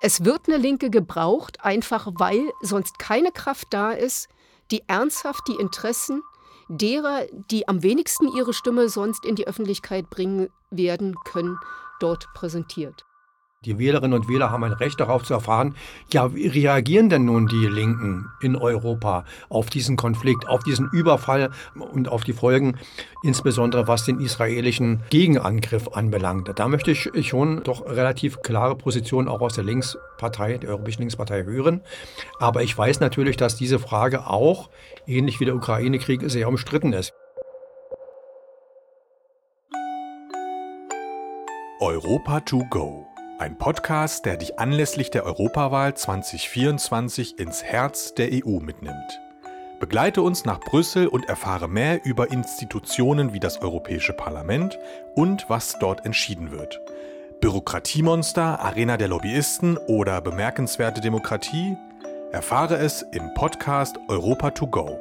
Es wird eine Linke gebraucht, einfach weil sonst keine Kraft da ist, die ernsthaft die Interessen derer, die am wenigsten ihre Stimme sonst in die Öffentlichkeit bringen werden können, dort präsentiert. Die Wählerinnen und Wähler haben ein Recht darauf zu erfahren, ja, wie reagieren denn nun die Linken in Europa auf diesen Konflikt, auf diesen Überfall und auf die Folgen, insbesondere was den israelischen Gegenangriff anbelangt. Da möchte ich schon doch relativ klare Positionen auch aus der Linkspartei, der Europäischen Linkspartei hören. Aber ich weiß natürlich, dass diese Frage auch, ähnlich wie der Ukraine-Krieg, sehr umstritten ist. Europa to go ein Podcast, der dich anlässlich der Europawahl 2024 ins Herz der EU mitnimmt. Begleite uns nach Brüssel und erfahre mehr über Institutionen wie das Europäische Parlament und was dort entschieden wird. Bürokratiemonster, Arena der Lobbyisten oder bemerkenswerte Demokratie? Erfahre es im Podcast Europa to go.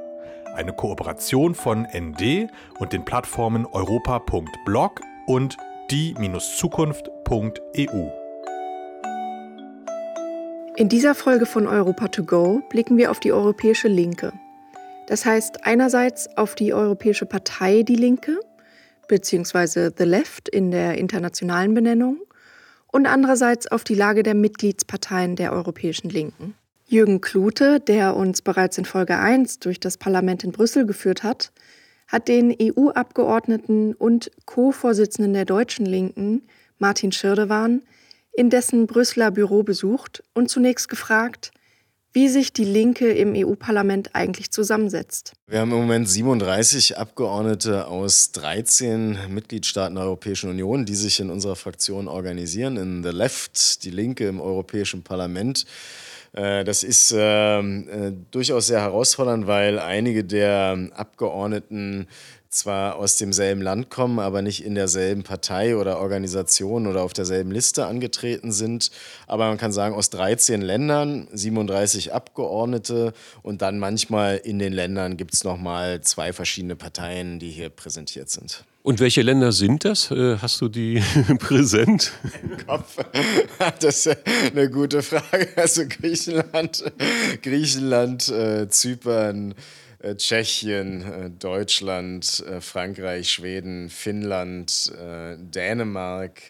Eine Kooperation von ND und den Plattformen europa.blog und die-zukunft.eu. In dieser Folge von Europa to go blicken wir auf die europäische Linke. Das heißt einerseits auf die Europäische Partei Die Linke, beziehungsweise The Left in der internationalen Benennung, und andererseits auf die Lage der Mitgliedsparteien der Europäischen Linken. Jürgen Klute, der uns bereits in Folge 1 durch das Parlament in Brüssel geführt hat, hat den EU-Abgeordneten und Co-Vorsitzenden der Deutschen Linken, Martin Schirdewan, in dessen Brüsseler Büro besucht und zunächst gefragt, wie sich die Linke im EU-Parlament eigentlich zusammensetzt. Wir haben im Moment 37 Abgeordnete aus 13 Mitgliedstaaten der Europäischen Union, die sich in unserer Fraktion organisieren. In The Left, die Linke im Europäischen Parlament. Äh, das ist äh, äh, durchaus sehr herausfordernd, weil einige der Abgeordneten zwar aus demselben Land kommen, aber nicht in derselben Partei oder Organisation oder auf derselben Liste angetreten sind. Aber man kann sagen, aus 13 Ländern, 37 Abgeordnete und dann manchmal in den Ländern gibt es nochmal zwei verschiedene Parteien, die hier präsentiert sind. Und welche Länder sind das? Äh, hast du die präsent? Kopf. Das ist eine gute Frage. Also Griechenland, Griechenland, äh, Zypern, Tschechien, äh, Deutschland, äh, Frankreich, Schweden, Finnland, Dänemark,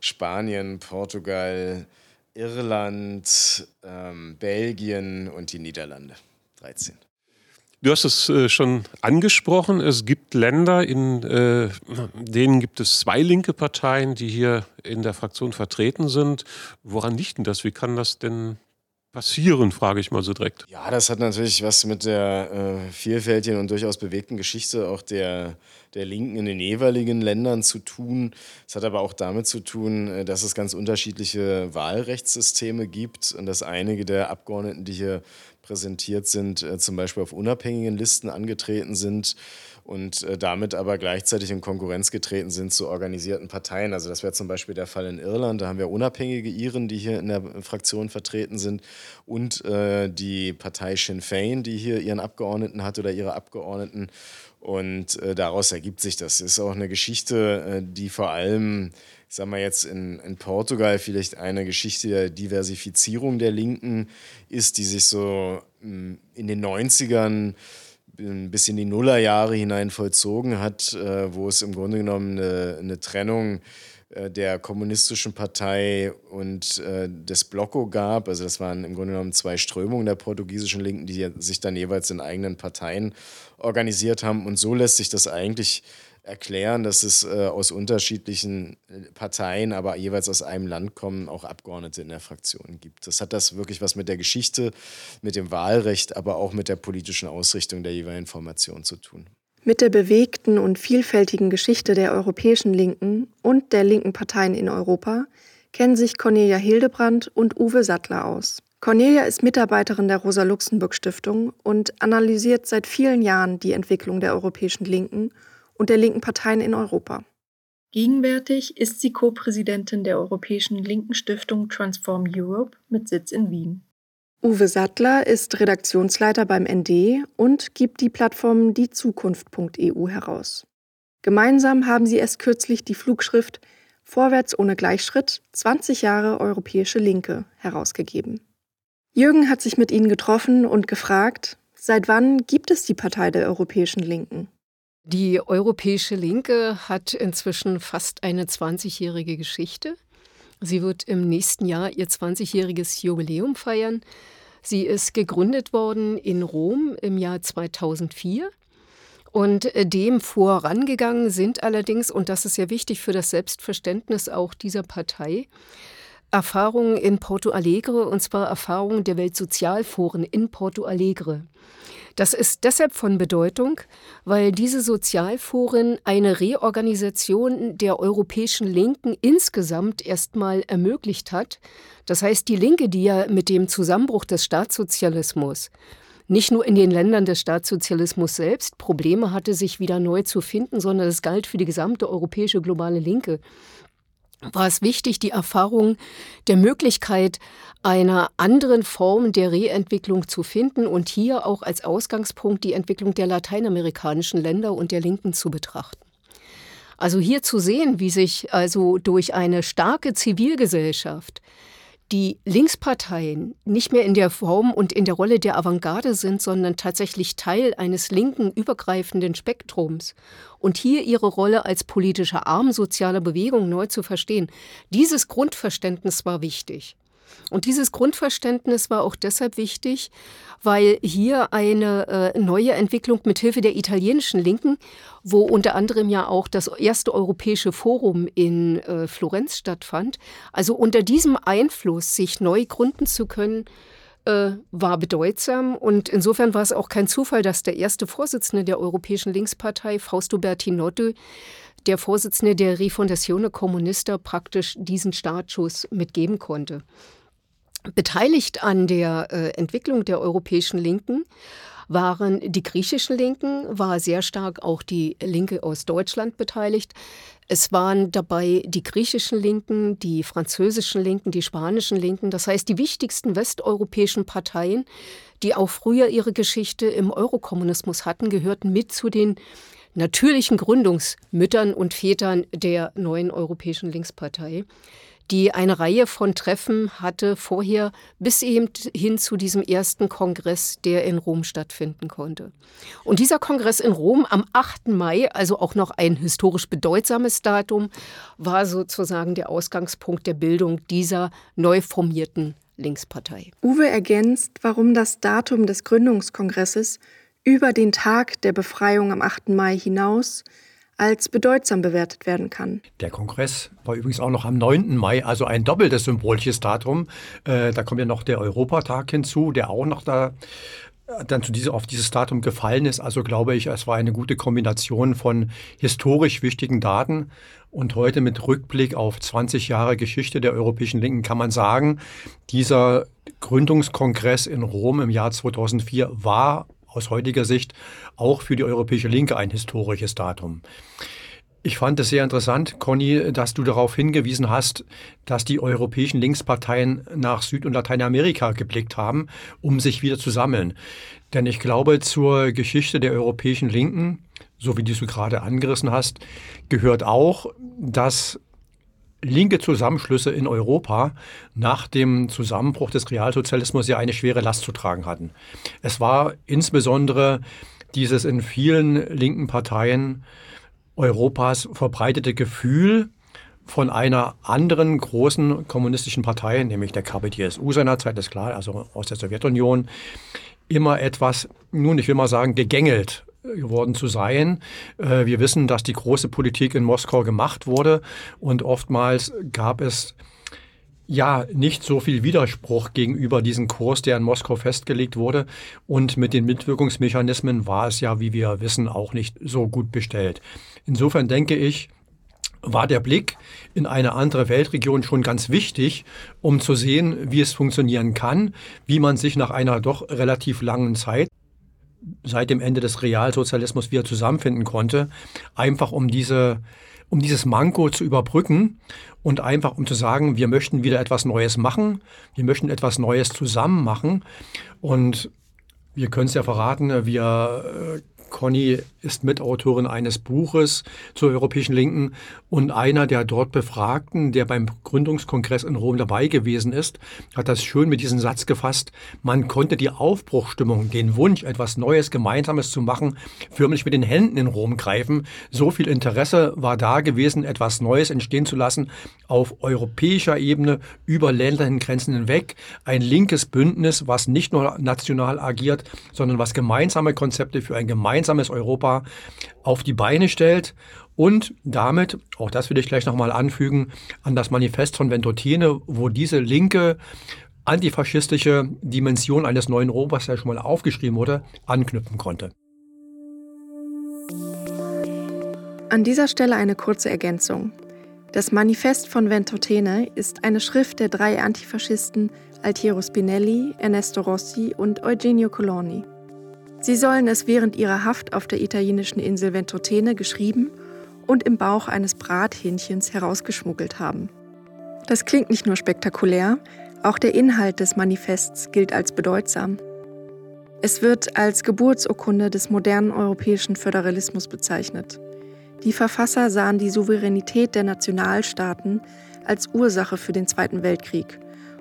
Spanien, Portugal, Irland, ähm, Belgien und die Niederlande. 13. Du hast es äh, schon angesprochen. Es gibt Länder, in äh, denen gibt es zwei linke Parteien, die hier in der Fraktion vertreten sind. Woran liegt denn das? Wie kann das denn passieren, frage ich mal so direkt. Ja, das hat natürlich was mit der äh, vielfältigen und durchaus bewegten Geschichte auch der, der Linken in den jeweiligen Ländern zu tun. Es hat aber auch damit zu tun, äh, dass es ganz unterschiedliche Wahlrechtssysteme gibt und dass einige der Abgeordneten, die hier präsentiert sind, äh, zum Beispiel auf unabhängigen Listen angetreten sind und äh, damit aber gleichzeitig in Konkurrenz getreten sind zu organisierten Parteien. Also das wäre zum Beispiel der Fall in Irland. Da haben wir unabhängige Iren, die hier in der Fraktion vertreten sind und äh, die Partei Sinn Fein, die hier ihren Abgeordneten hat oder ihre Abgeordneten. Und äh, daraus ergibt sich das. Ist auch eine Geschichte, äh, die vor allem ich sag mal jetzt in, in Portugal vielleicht eine Geschichte der Diversifizierung der Linken ist, die sich so mm, in den 90ern bis in die Nullerjahre hinein vollzogen hat, äh, wo es im Grunde genommen eine, eine Trennung äh, der kommunistischen Partei und äh, des Bloco gab. Also das waren im Grunde genommen zwei Strömungen der portugiesischen Linken, die sich dann jeweils in eigenen Parteien organisiert haben. Und so lässt sich das eigentlich erklären, dass es äh, aus unterschiedlichen äh, Parteien, aber jeweils aus einem Land kommen, auch Abgeordnete in der Fraktion gibt. Das hat das wirklich was mit der Geschichte, mit dem Wahlrecht, aber auch mit der politischen Ausrichtung der jeweiligen Formation zu tun. Mit der bewegten und vielfältigen Geschichte der europäischen Linken und der linken Parteien in Europa kennen sich Cornelia Hildebrand und Uwe Sattler aus. Cornelia ist Mitarbeiterin der Rosa-Luxemburg-Stiftung und analysiert seit vielen Jahren die Entwicklung der europäischen Linken und der linken Parteien in Europa. Gegenwärtig ist sie Co-Präsidentin der Europäischen Linken Stiftung Transform Europe mit Sitz in Wien. Uwe Sattler ist Redaktionsleiter beim ND und gibt die Plattform diezukunft.eu heraus. Gemeinsam haben sie erst kürzlich die Flugschrift Vorwärts ohne Gleichschritt 20 Jahre Europäische Linke herausgegeben. Jürgen hat sich mit ihnen getroffen und gefragt, seit wann gibt es die Partei der Europäischen Linken? Die Europäische Linke hat inzwischen fast eine 20-jährige Geschichte. Sie wird im nächsten Jahr ihr 20-jähriges Jubiläum feiern. Sie ist gegründet worden in Rom im Jahr 2004 und äh, dem vorangegangen sind allerdings, und das ist ja wichtig für das Selbstverständnis auch dieser Partei, Erfahrungen in Porto Alegre, und zwar Erfahrungen der Weltsozialforen in Porto Alegre. Das ist deshalb von Bedeutung, weil diese Sozialforen eine Reorganisation der europäischen Linken insgesamt erstmal ermöglicht hat. Das heißt, die Linke, die ja mit dem Zusammenbruch des Staatssozialismus nicht nur in den Ländern des Staatssozialismus selbst Probleme hatte, sich wieder neu zu finden, sondern es galt für die gesamte europäische globale Linke war es wichtig, die Erfahrung der Möglichkeit einer anderen Form der Reentwicklung zu finden und hier auch als Ausgangspunkt die Entwicklung der lateinamerikanischen Länder und der Linken zu betrachten. Also hier zu sehen, wie sich also durch eine starke Zivilgesellschaft die Linksparteien nicht mehr in der Form und in der Rolle der Avantgarde sind, sondern tatsächlich Teil eines linken übergreifenden Spektrums und hier ihre Rolle als politischer Arm sozialer Bewegung neu zu verstehen. Dieses Grundverständnis war wichtig. Und dieses Grundverständnis war auch deshalb wichtig, weil hier eine äh, neue Entwicklung mit Hilfe der italienischen Linken, wo unter anderem ja auch das erste europäische Forum in äh, Florenz stattfand, also unter diesem Einfluss sich neu gründen zu können, äh, war bedeutsam. Und insofern war es auch kein Zufall, dass der erste Vorsitzende der Europäischen Linkspartei, Fausto Bertinotto, der Vorsitzende der Rifondazione Comunista, praktisch diesen Startschuss mitgeben konnte. Beteiligt an der äh, Entwicklung der europäischen Linken waren die griechischen Linken, war sehr stark auch die Linke aus Deutschland beteiligt. Es waren dabei die griechischen Linken, die französischen Linken, die spanischen Linken, das heißt die wichtigsten westeuropäischen Parteien, die auch früher ihre Geschichte im Eurokommunismus hatten, gehörten mit zu den natürlichen Gründungsmüttern und Vätern der neuen europäischen Linkspartei die eine Reihe von Treffen hatte vorher bis eben hin zu diesem ersten Kongress, der in Rom stattfinden konnte. Und dieser Kongress in Rom am 8. Mai, also auch noch ein historisch bedeutsames Datum, war sozusagen der Ausgangspunkt der Bildung dieser neu formierten Linkspartei. Uwe ergänzt, warum das Datum des Gründungskongresses über den Tag der Befreiung am 8. Mai hinaus als bedeutsam bewertet werden kann. Der Kongress war übrigens auch noch am 9. Mai, also ein doppeltes symbolisches Datum. Äh, da kommt ja noch der Europatag hinzu, der auch noch da dann zu diese, auf dieses Datum gefallen ist. Also glaube ich, es war eine gute Kombination von historisch wichtigen Daten. Und heute mit Rückblick auf 20 Jahre Geschichte der Europäischen Linken kann man sagen, dieser Gründungskongress in Rom im Jahr 2004 war aus heutiger Sicht auch für die Europäische Linke ein historisches Datum. Ich fand es sehr interessant, Conny, dass du darauf hingewiesen hast, dass die europäischen Linksparteien nach Süd- und Lateinamerika geblickt haben, um sich wieder zu sammeln. Denn ich glaube, zur Geschichte der europäischen Linken, so wie du es gerade angerissen hast, gehört auch, dass linke Zusammenschlüsse in Europa nach dem Zusammenbruch des Realsozialismus ja eine schwere Last zu tragen hatten. Es war insbesondere dieses in vielen linken Parteien Europas verbreitete Gefühl von einer anderen großen kommunistischen Partei, nämlich der KPDSU seinerzeit, ist klar, also aus der Sowjetunion, immer etwas, nun, ich will mal sagen, gegängelt geworden zu sein. Äh, wir wissen, dass die große Politik in Moskau gemacht wurde und oftmals gab es ja nicht so viel Widerspruch gegenüber diesem Kurs, der in Moskau festgelegt wurde. Und mit den Mitwirkungsmechanismen war es ja, wie wir wissen, auch nicht so gut bestellt. Insofern denke ich, war der Blick in eine andere Weltregion schon ganz wichtig, um zu sehen, wie es funktionieren kann, wie man sich nach einer doch relativ langen Zeit seit dem Ende des Realsozialismus wieder zusammenfinden konnte, einfach um diese um dieses Manko zu überbrücken und einfach um zu sagen, wir möchten wieder etwas Neues machen, wir möchten etwas Neues zusammen machen. Und wir können es ja verraten, wir Conny ist Mitautorin eines Buches zur Europäischen Linken und einer der dort Befragten, der beim Gründungskongress in Rom dabei gewesen ist, hat das schön mit diesem Satz gefasst. Man konnte die Aufbruchstimmung, den Wunsch, etwas Neues, Gemeinsames zu machen, förmlich mit den Händen in Rom greifen. So viel Interesse war da gewesen, etwas Neues entstehen zu lassen auf europäischer Ebene über Ländergrenzen hinweg. Ein linkes Bündnis, was nicht nur national agiert, sondern was gemeinsame Konzepte für ein gemeinsames Europa auf die Beine stellt und damit, auch das will ich gleich nochmal anfügen, an das Manifest von Ventotene, wo diese linke antifaschistische Dimension eines neuen Europas, ja schon mal aufgeschrieben wurde, anknüpfen konnte. An dieser Stelle eine kurze Ergänzung. Das Manifest von Ventotene ist eine Schrift der drei Antifaschisten Altiero Spinelli, Ernesto Rossi und Eugenio Coloni. Sie sollen es während ihrer Haft auf der italienischen Insel Ventotene geschrieben und im Bauch eines Brathähnchens herausgeschmuggelt haben. Das klingt nicht nur spektakulär, auch der Inhalt des Manifests gilt als bedeutsam. Es wird als Geburtsurkunde des modernen europäischen Föderalismus bezeichnet. Die Verfasser sahen die Souveränität der Nationalstaaten als Ursache für den Zweiten Weltkrieg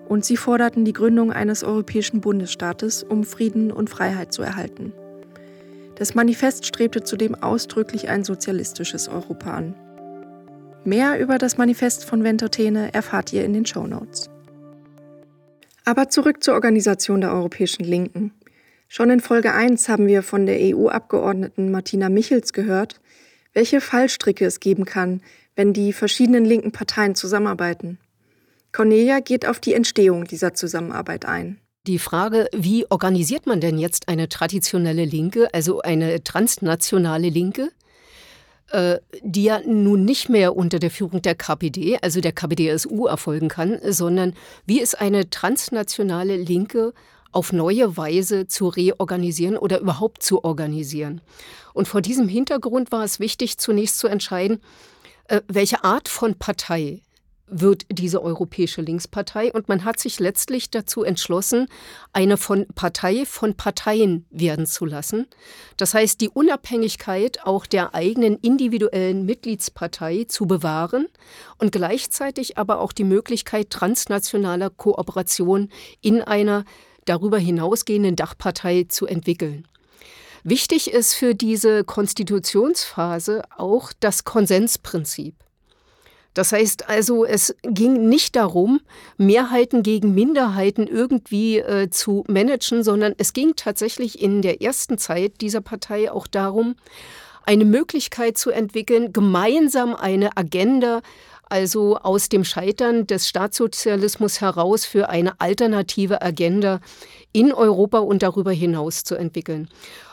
und sie forderten die Gründung eines europäischen Bundesstaates, um Frieden und Freiheit zu erhalten. Das Manifest strebte zudem ausdrücklich ein sozialistisches Europa an. Mehr über das Manifest von Ventotene erfahrt ihr in den Show Notes. Aber zurück zur Organisation der Europäischen Linken. Schon in Folge 1 haben wir von der EU-Abgeordneten Martina Michels gehört, welche Fallstricke es geben kann, wenn die verschiedenen linken Parteien zusammenarbeiten. Cornelia geht auf die Entstehung dieser Zusammenarbeit ein. Die Frage, wie organisiert man denn jetzt eine traditionelle Linke, also eine transnationale Linke, äh, die ja nun nicht mehr unter der Führung der KPD, also der KPDSU, erfolgen kann, sondern wie ist eine transnationale Linke auf neue Weise zu reorganisieren oder überhaupt zu organisieren. Und vor diesem Hintergrund war es wichtig, zunächst zu entscheiden, äh, welche Art von Partei wird diese Europäische Linkspartei und man hat sich letztlich dazu entschlossen, eine von Partei von Parteien werden zu lassen. Das heißt, die Unabhängigkeit auch der eigenen individuellen Mitgliedspartei zu bewahren und gleichzeitig aber auch die Möglichkeit transnationaler Kooperation in einer darüber hinausgehenden Dachpartei zu entwickeln. Wichtig ist für diese Konstitutionsphase auch das Konsensprinzip. Das heißt also, es ging nicht darum, Mehrheiten gegen Minderheiten irgendwie äh, zu managen, sondern es ging tatsächlich in der ersten Zeit dieser Partei auch darum, eine Möglichkeit zu entwickeln, gemeinsam eine Agenda also aus dem Scheitern des Staatssozialismus heraus für eine alternative Agenda in Europa und darüber hinaus zu entwickeln.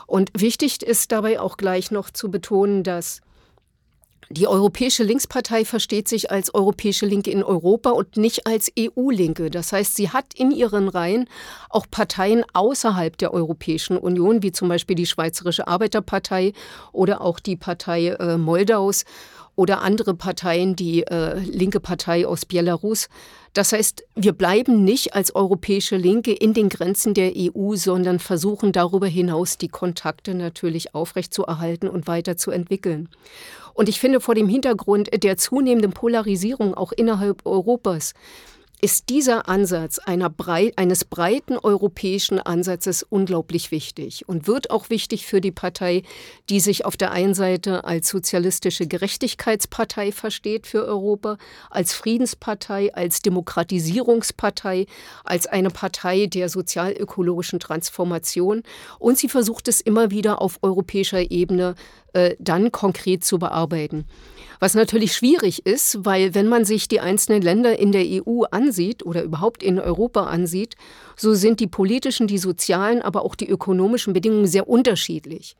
Und wichtig ist dabei auch gleich noch zu betonen, dass die Europäische Linkspartei versteht sich als Europäische Linke in Europa und nicht als EU-Linke. Das heißt, sie hat in ihren Reihen auch Parteien außerhalb der Europäischen Union, wie zum Beispiel die Schweizerische Arbeiterpartei oder auch die Partei äh, Moldaus oder andere Parteien, die äh, linke Partei aus Belarus. Das heißt, wir bleiben nicht als europäische Linke in den Grenzen der EU, sondern versuchen darüber hinaus die Kontakte natürlich aufrechtzuerhalten und weiterzuentwickeln. Und ich finde vor dem Hintergrund der zunehmenden Polarisierung auch innerhalb Europas ist dieser Ansatz brei eines breiten europäischen Ansatzes unglaublich wichtig und wird auch wichtig für die Partei, die sich auf der einen Seite als sozialistische Gerechtigkeitspartei versteht für Europa, als Friedenspartei, als Demokratisierungspartei, als eine Partei der sozialökologischen Transformation. Und sie versucht es immer wieder auf europäischer Ebene äh, dann konkret zu bearbeiten. Was natürlich schwierig ist, weil wenn man sich die einzelnen Länder in der EU ansieht oder überhaupt in Europa ansieht, so sind die politischen, die sozialen, aber auch die ökonomischen Bedingungen sehr unterschiedlich.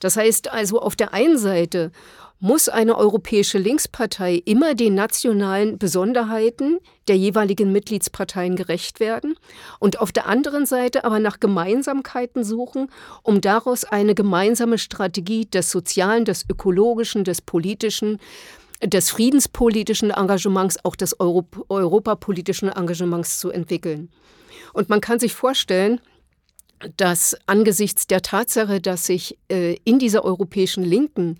Das heißt also auf der einen Seite muss eine europäische Linkspartei immer den nationalen Besonderheiten der jeweiligen Mitgliedsparteien gerecht werden und auf der anderen Seite aber nach Gemeinsamkeiten suchen, um daraus eine gemeinsame Strategie des sozialen, des ökologischen, des politischen, des friedenspolitischen Engagements, auch des Europ europapolitischen Engagements zu entwickeln. Und man kann sich vorstellen, dass angesichts der Tatsache, dass sich äh, in dieser europäischen Linken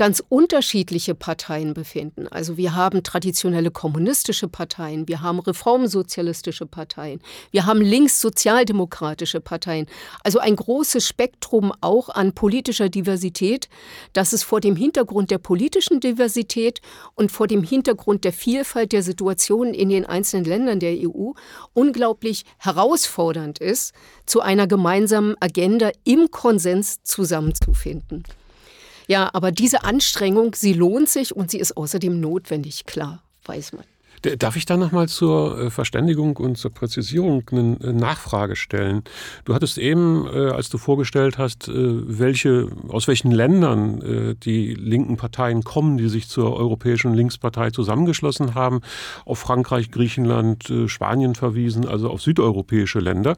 ganz unterschiedliche Parteien befinden. Also wir haben traditionelle kommunistische Parteien, wir haben reformsozialistische Parteien, wir haben linkssozialdemokratische Parteien. Also ein großes Spektrum auch an politischer Diversität, das es vor dem Hintergrund der politischen Diversität und vor dem Hintergrund der Vielfalt der Situationen in den einzelnen Ländern der EU unglaublich herausfordernd ist, zu einer gemeinsamen Agenda im Konsens zusammenzufinden. Ja, aber diese Anstrengung, sie lohnt sich und sie ist außerdem notwendig, klar, weiß man. Darf ich da nochmal zur äh, Verständigung und zur Präzisierung eine äh, Nachfrage stellen? Du hattest eben, äh, als du vorgestellt hast, welche, aus welchen Ländern die linken Parteien kommen, die sich zur Europäischen Linkspartei zusammengeschlossen haben, auf Frankreich, Griechenland, Spanien verwiesen, also auf südeuropäische Länder.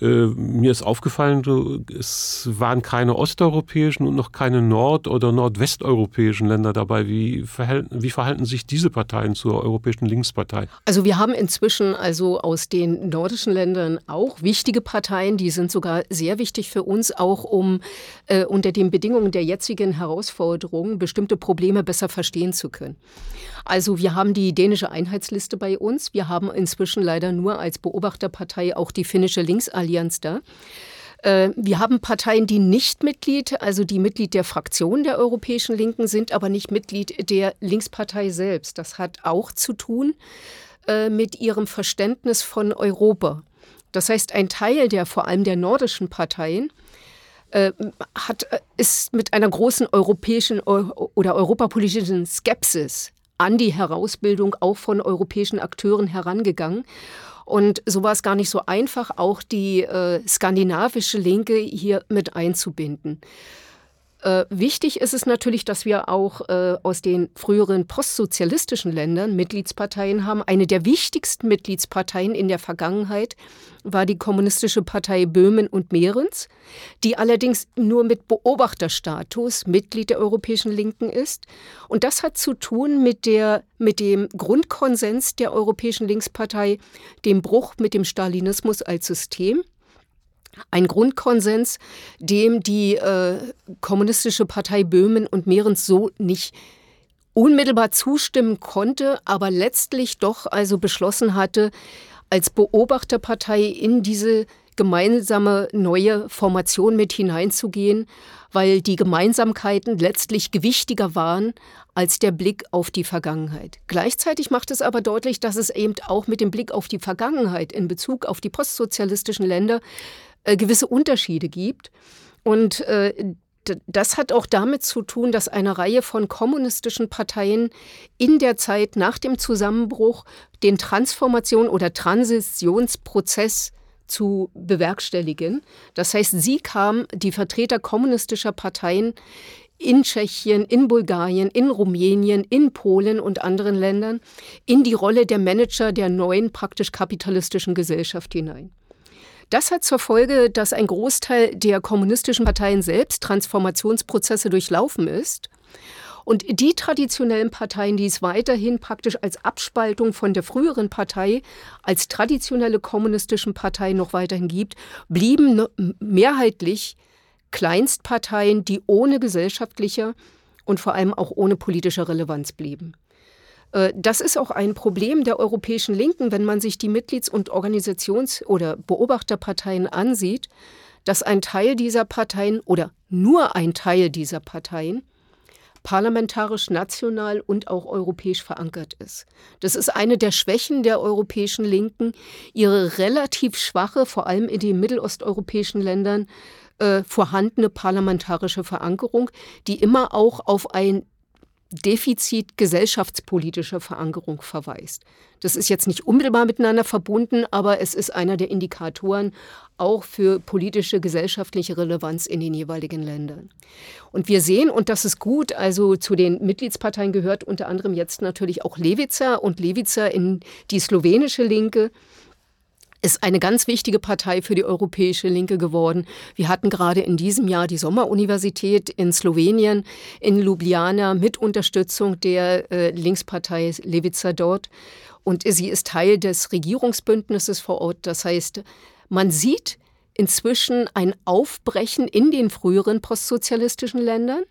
Mir ist aufgefallen, es waren keine osteuropäischen und noch keine nord- oder nordwesteuropäischen Länder dabei. Wie verhalten, wie verhalten sich diese Parteien zur Europäischen nordischen Linkspartei? Also wir haben inzwischen also aus den nordischen Ländern auch wichtige Parteien, die sind sogar sehr wichtig für uns, auch um äh, unter den Bedingungen der jetzigen Herausforderungen bestimmte Probleme besser verstehen zu können. Also wir haben die dänische Einheitsliste bei uns. Wir haben inzwischen leider nur als Beobachterpartei auch die finnische Linksallianz da. Äh, wir haben Parteien, die nicht Mitglied, also die Mitglied der Fraktion der Europäischen Linken sind, aber nicht Mitglied der Linkspartei selbst. Das hat auch zu tun äh, mit ihrem Verständnis von Europa. Das heißt, ein Teil der vor allem der nordischen Parteien äh, hat, ist mit einer großen europäischen oder europapolitischen Skepsis an die Herausbildung auch von europäischen Akteuren herangegangen und so war es gar nicht so einfach, auch die äh, skandinavische Linke hier mit einzubinden. Äh, wichtig ist es natürlich, dass wir auch äh, aus den früheren postsozialistischen Ländern Mitgliedsparteien haben. Eine der wichtigsten Mitgliedsparteien in der Vergangenheit war die Kommunistische Partei Böhmen und Mährens, die allerdings nur mit Beobachterstatus Mitglied der Europäischen Linken ist. Und das hat zu tun mit, der, mit dem Grundkonsens der Europäischen Linkspartei, dem Bruch mit dem Stalinismus als System ein Grundkonsens, dem die äh, Kommunistische Partei Böhmen und Mährens so nicht unmittelbar zustimmen konnte, aber letztlich doch also beschlossen hatte, als Beobachterpartei in diese gemeinsame neue Formation mit hineinzugehen, weil die Gemeinsamkeiten letztlich gewichtiger waren als der Blick auf die Vergangenheit. Gleichzeitig macht es aber deutlich, dass es eben auch mit dem Blick auf die Vergangenheit in Bezug auf die postsozialistischen Länder äh, gewisse Unterschiede gibt. Und äh, das hat auch damit zu tun, dass eine Reihe von kommunistischen Parteien in der Zeit nach dem Zusammenbruch den Transformation- oder Transitionsprozess zu bewerkstelligen. Das heißt, sie kamen, die Vertreter kommunistischer Parteien, in Tschechien, in Bulgarien, in Rumänien, in Polen und anderen Ländern in die Rolle der Manager der neuen praktisch kapitalistischen Gesellschaft hinein. Das hat zur Folge, dass ein Großteil der kommunistischen Parteien selbst Transformationsprozesse durchlaufen ist. Und die traditionellen Parteien, die es weiterhin praktisch als Abspaltung von der früheren Partei, als traditionelle kommunistischen Partei noch weiterhin gibt, blieben mehrheitlich Kleinstparteien, die ohne gesellschaftliche und vor allem auch ohne politische Relevanz blieben. Äh, das ist auch ein Problem der europäischen Linken, wenn man sich die Mitglieds- und Organisations- oder Beobachterparteien ansieht, dass ein Teil dieser Parteien oder nur ein Teil dieser Parteien parlamentarisch, national und auch europäisch verankert ist. Das ist eine der Schwächen der europäischen Linken, ihre relativ schwache, vor allem in den mittelosteuropäischen Ländern, äh, vorhandene parlamentarische Verankerung, die immer auch auf ein Defizit gesellschaftspolitischer Verankerung verweist. Das ist jetzt nicht unmittelbar miteinander verbunden, aber es ist einer der Indikatoren auch für politische, gesellschaftliche Relevanz in den jeweiligen Ländern. Und wir sehen, und das ist gut, also zu den Mitgliedsparteien gehört unter anderem jetzt natürlich auch Lewica und Lewica in die slowenische Linke ist eine ganz wichtige Partei für die europäische Linke geworden. Wir hatten gerade in diesem Jahr die Sommeruniversität in Slowenien, in Ljubljana, mit Unterstützung der äh, Linkspartei Levica dort. Und sie ist Teil des Regierungsbündnisses vor Ort. Das heißt, man sieht inzwischen ein Aufbrechen in den früheren postsozialistischen Ländern.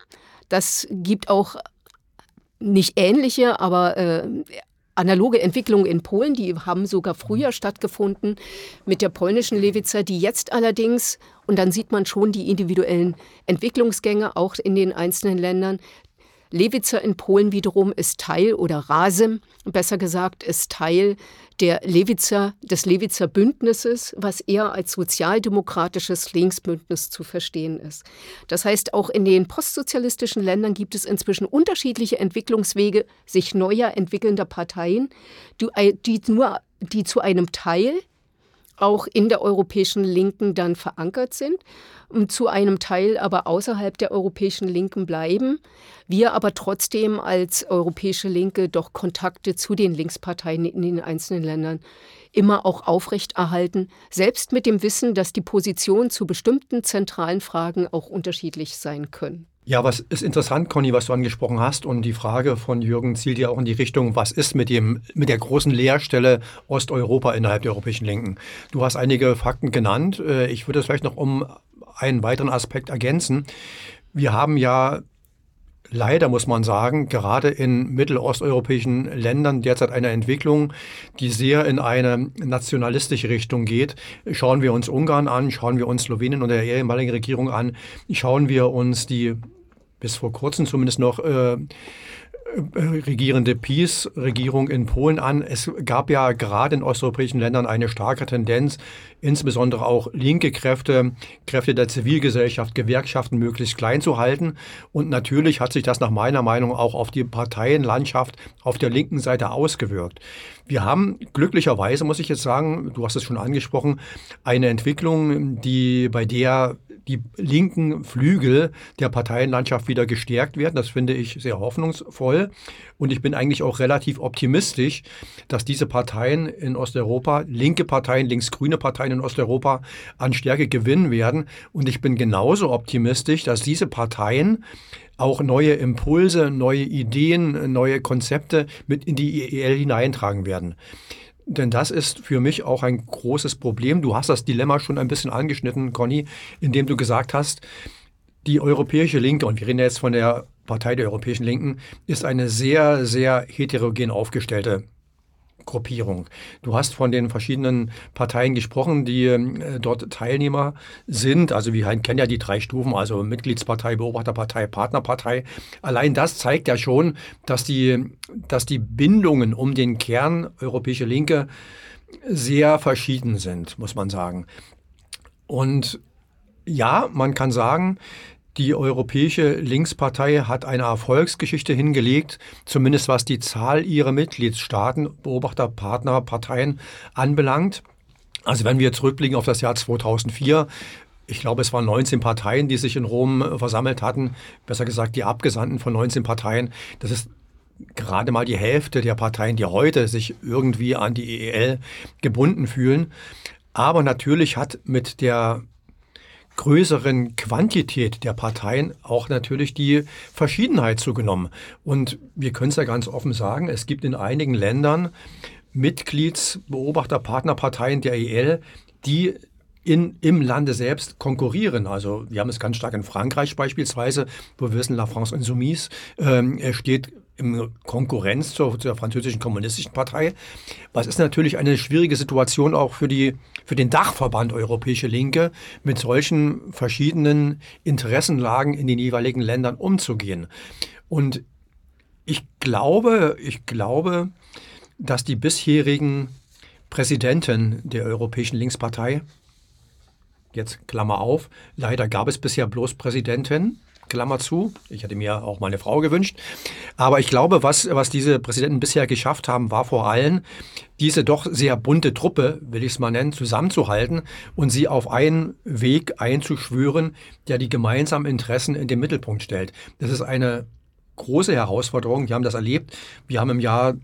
Das gibt auch nicht ähnliche, aber äh, analoge Entwicklungen in Polen, die haben sogar früher stattgefunden mit der polnischen Lewica, die jetzt allerdings, und dann sieht man schon die individuellen Entwicklungsgänge auch in den einzelnen Ländern, Lewica in Polen wiederum ist Teil oder Rasem, besser gesagt, ist Teil der Lewica, des Lewica Bündnisses, was eher als sozialdemokratisches Linksbündnis zu verstehen ist. Das heißt, auch in den postsozialistischen Ländern gibt es inzwischen unterschiedliche Entwicklungswege sich neuer entwickelnder Parteien, die, die nur die zu einem Teil auch in der europäischen Linken dann verankert sind zu einem Teil aber außerhalb der europäischen Linken bleiben. Wir aber trotzdem als europäische Linke doch Kontakte zu den Linksparteien in den einzelnen Ländern immer auch aufrechterhalten, selbst mit dem Wissen, dass die Positionen zu bestimmten zentralen Fragen auch unterschiedlich sein können. Ja, was ist interessant, Conny, was du angesprochen hast und die Frage von Jürgen zielt ja auch in die Richtung, was ist mit dem mit der großen Leerstelle Osteuropa innerhalb der Europäischen Linken? Du hast einige Fakten genannt. Äh, ich würde es vielleicht noch um einen weiteren Aspekt ergänzen. Wir haben ja leider, muss man sagen, gerade in mittelosteuropäischen Ländern derzeit eine Entwicklung, die sehr in eine nationalistische Richtung geht. Schauen wir uns Ungarn an, schauen wir uns Slowenien und der ehemaligen Regierung an, schauen wir uns die bis vor kurzem zumindest noch äh, regierende Peace-Regierung in Polen an. Es gab ja gerade in osteuropäischen Ländern eine starke Tendenz, insbesondere auch linke Kräfte, Kräfte der Zivilgesellschaft, Gewerkschaften möglichst klein zu halten. Und natürlich hat sich das nach meiner Meinung auch auf die Parteienlandschaft auf der linken Seite ausgewirkt. Wir haben glücklicherweise, muss ich jetzt sagen, du hast es schon angesprochen, eine Entwicklung, die bei der die linken Flügel der Parteienlandschaft wieder gestärkt werden. Das finde ich sehr hoffnungsvoll. Und ich bin eigentlich auch relativ optimistisch, dass diese Parteien in Osteuropa, linke Parteien, linksgrüne Parteien in Osteuropa an Stärke gewinnen werden. Und ich bin genauso optimistisch, dass diese Parteien auch neue Impulse, neue Ideen, neue Konzepte mit in die IEL hineintragen werden. Denn das ist für mich auch ein großes Problem. Du hast das Dilemma schon ein bisschen angeschnitten, Conny, indem du gesagt hast, die europäische Linke, und wir reden jetzt von der Partei der Europäischen Linken, ist eine sehr, sehr heterogen aufgestellte Gruppierung. Du hast von den verschiedenen Parteien gesprochen, die äh, dort Teilnehmer sind. Also wir kennen ja die drei Stufen, also Mitgliedspartei, Beobachterpartei, Partnerpartei. Allein das zeigt ja schon, dass die, dass die Bindungen um den Kern Europäische Linke sehr verschieden sind, muss man sagen. Und ja, man kann sagen, die Europäische Linkspartei hat eine Erfolgsgeschichte hingelegt, zumindest was die Zahl ihrer Mitgliedstaaten, Beobachter, Partner, Parteien anbelangt. Also wenn wir zurückblicken auf das Jahr 2004, ich glaube, es waren 19 Parteien, die sich in Rom versammelt hatten, besser gesagt die Abgesandten von 19 Parteien. Das ist gerade mal die Hälfte der Parteien, die heute sich irgendwie an die EEL gebunden fühlen. Aber natürlich hat mit der größeren Quantität der Parteien auch natürlich die Verschiedenheit zugenommen. Und wir können es ja ganz offen sagen, es gibt in einigen Ländern Mitglieds-, Beobachter-, Partnerparteien der EL, die in, im Lande selbst konkurrieren. Also wir haben es ganz stark in Frankreich beispielsweise, wo wir wissen, La France Insoumise äh, steht in Konkurrenz zur, zur, französischen kommunistischen Partei. Was ist natürlich eine schwierige Situation auch für, die, für den Dachverband Europäische Linke, mit solchen verschiedenen Interessenlagen in den jeweiligen Ländern umzugehen. Und ich glaube, ich glaube, dass die bisherigen Präsidenten der Europäischen Linkspartei, jetzt Klammer auf, leider gab es bisher bloß Präsidenten, Klammer zu. Ich hätte mir auch meine Frau gewünscht. Aber ich glaube, was, was diese Präsidenten bisher geschafft haben, war vor allem, diese doch sehr bunte Truppe, will ich es mal nennen, zusammenzuhalten und sie auf einen Weg einzuschwören, der die gemeinsamen Interessen in den Mittelpunkt stellt. Das ist eine große Herausforderung. Wir haben das erlebt. Wir haben im Jahr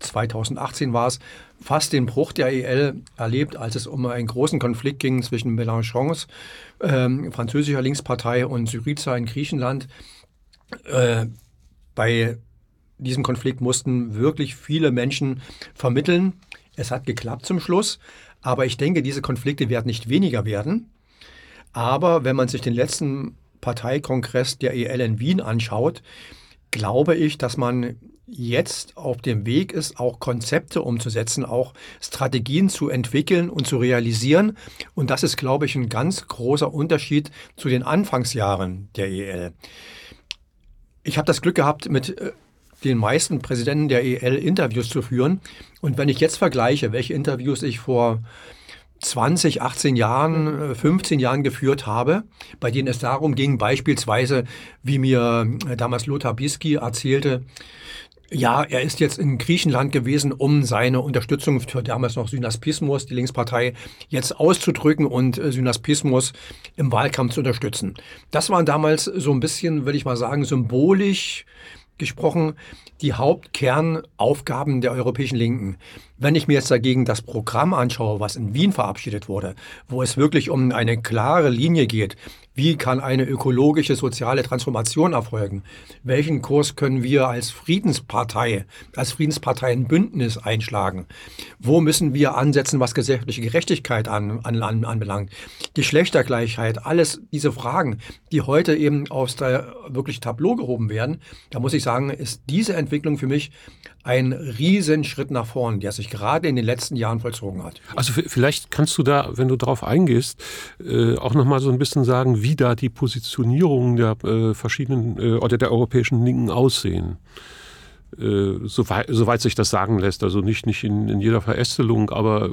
2018 war es, fast den Bruch der EL erlebt, als es um einen großen Konflikt ging zwischen Mélenchons äh, französischer Linkspartei und Syriza in Griechenland. Äh, bei diesem Konflikt mussten wirklich viele Menschen vermitteln. Es hat geklappt zum Schluss, aber ich denke, diese Konflikte werden nicht weniger werden. Aber wenn man sich den letzten Parteikongress der EL in Wien anschaut, glaube ich, dass man jetzt auf dem Weg ist, auch Konzepte umzusetzen, auch Strategien zu entwickeln und zu realisieren. Und das ist, glaube ich, ein ganz großer Unterschied zu den Anfangsjahren der EL. Ich habe das Glück gehabt, mit äh, den meisten Präsidenten der EL Interviews zu führen. Und wenn ich jetzt vergleiche, welche Interviews ich vor 20, 18 Jahren, 15 äh, Jahren geführt habe, bei denen es darum ging, beispielsweise, wie mir äh, damals Lothar Bisky erzählte, ja, er ist jetzt in Griechenland gewesen, um seine Unterstützung für damals noch Synaspismus, die Linkspartei, jetzt auszudrücken und äh, Synaspismus im Wahlkampf zu unterstützen. Das waren damals so ein bisschen, würde ich mal sagen, symbolisch gesprochen die Hauptkernaufgaben der europäischen Linken. Wenn ich mir jetzt dagegen das Programm anschaue, was in Wien verabschiedet wurde, wo es wirklich um eine klare Linie geht, wie kann eine ökologische, soziale Transformation erfolgen? Welchen Kurs können wir als Friedenspartei, als Friedensparteienbündnis einschlagen? Wo müssen wir ansetzen, was gesellschaftliche Gerechtigkeit an, an, an, anbelangt? Geschlechtergleichheit, alles diese Fragen, die heute eben der wirklich Tableau gehoben werden. Da muss ich sagen, ist diese Entwicklung für mich ein Riesenschritt nach vorn, der sich gerade in den letzten Jahren vollzogen hat. Also vielleicht kannst du da, wenn du darauf eingehst, äh, auch noch mal so ein bisschen sagen, wie da die Positionierungen der äh, verschiedenen äh, oder der europäischen Linken aussehen. Äh, soweit, sich das sagen lässt. Also nicht, nicht in, in jeder Verästelung, aber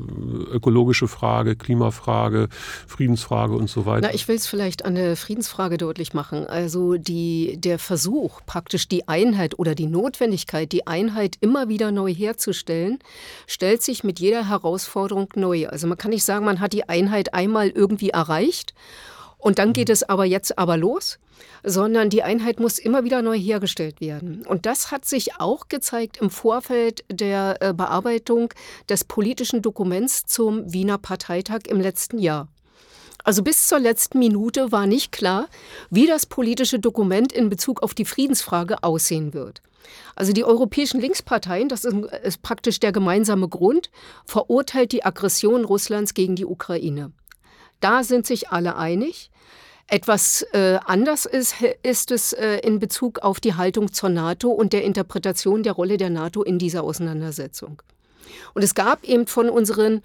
ökologische Frage, Klimafrage, Friedensfrage und so weiter. Na, ich will es vielleicht an der Friedensfrage deutlich machen. Also die, der Versuch, praktisch die Einheit oder die Notwendigkeit, die Einheit immer wieder neu herzustellen, stellt sich mit jeder Herausforderung neu. Also man kann nicht sagen, man hat die Einheit einmal irgendwie erreicht und dann geht es aber jetzt aber los, sondern die Einheit muss immer wieder neu hergestellt werden. Und das hat sich auch gezeigt im Vorfeld der äh, Bearbeitung des politischen Dokuments zum Wiener Parteitag im letzten Jahr. Also bis zur letzten Minute war nicht klar, wie das politische Dokument in Bezug auf die Friedensfrage aussehen wird. Also die europäischen Linksparteien, das ist, ist praktisch der gemeinsame Grund, verurteilt die Aggression Russlands gegen die Ukraine. Da sind sich alle einig. Etwas äh, anders ist, ist es äh, in Bezug auf die Haltung zur NATO und der Interpretation der Rolle der NATO in dieser Auseinandersetzung. Und es gab eben von unseren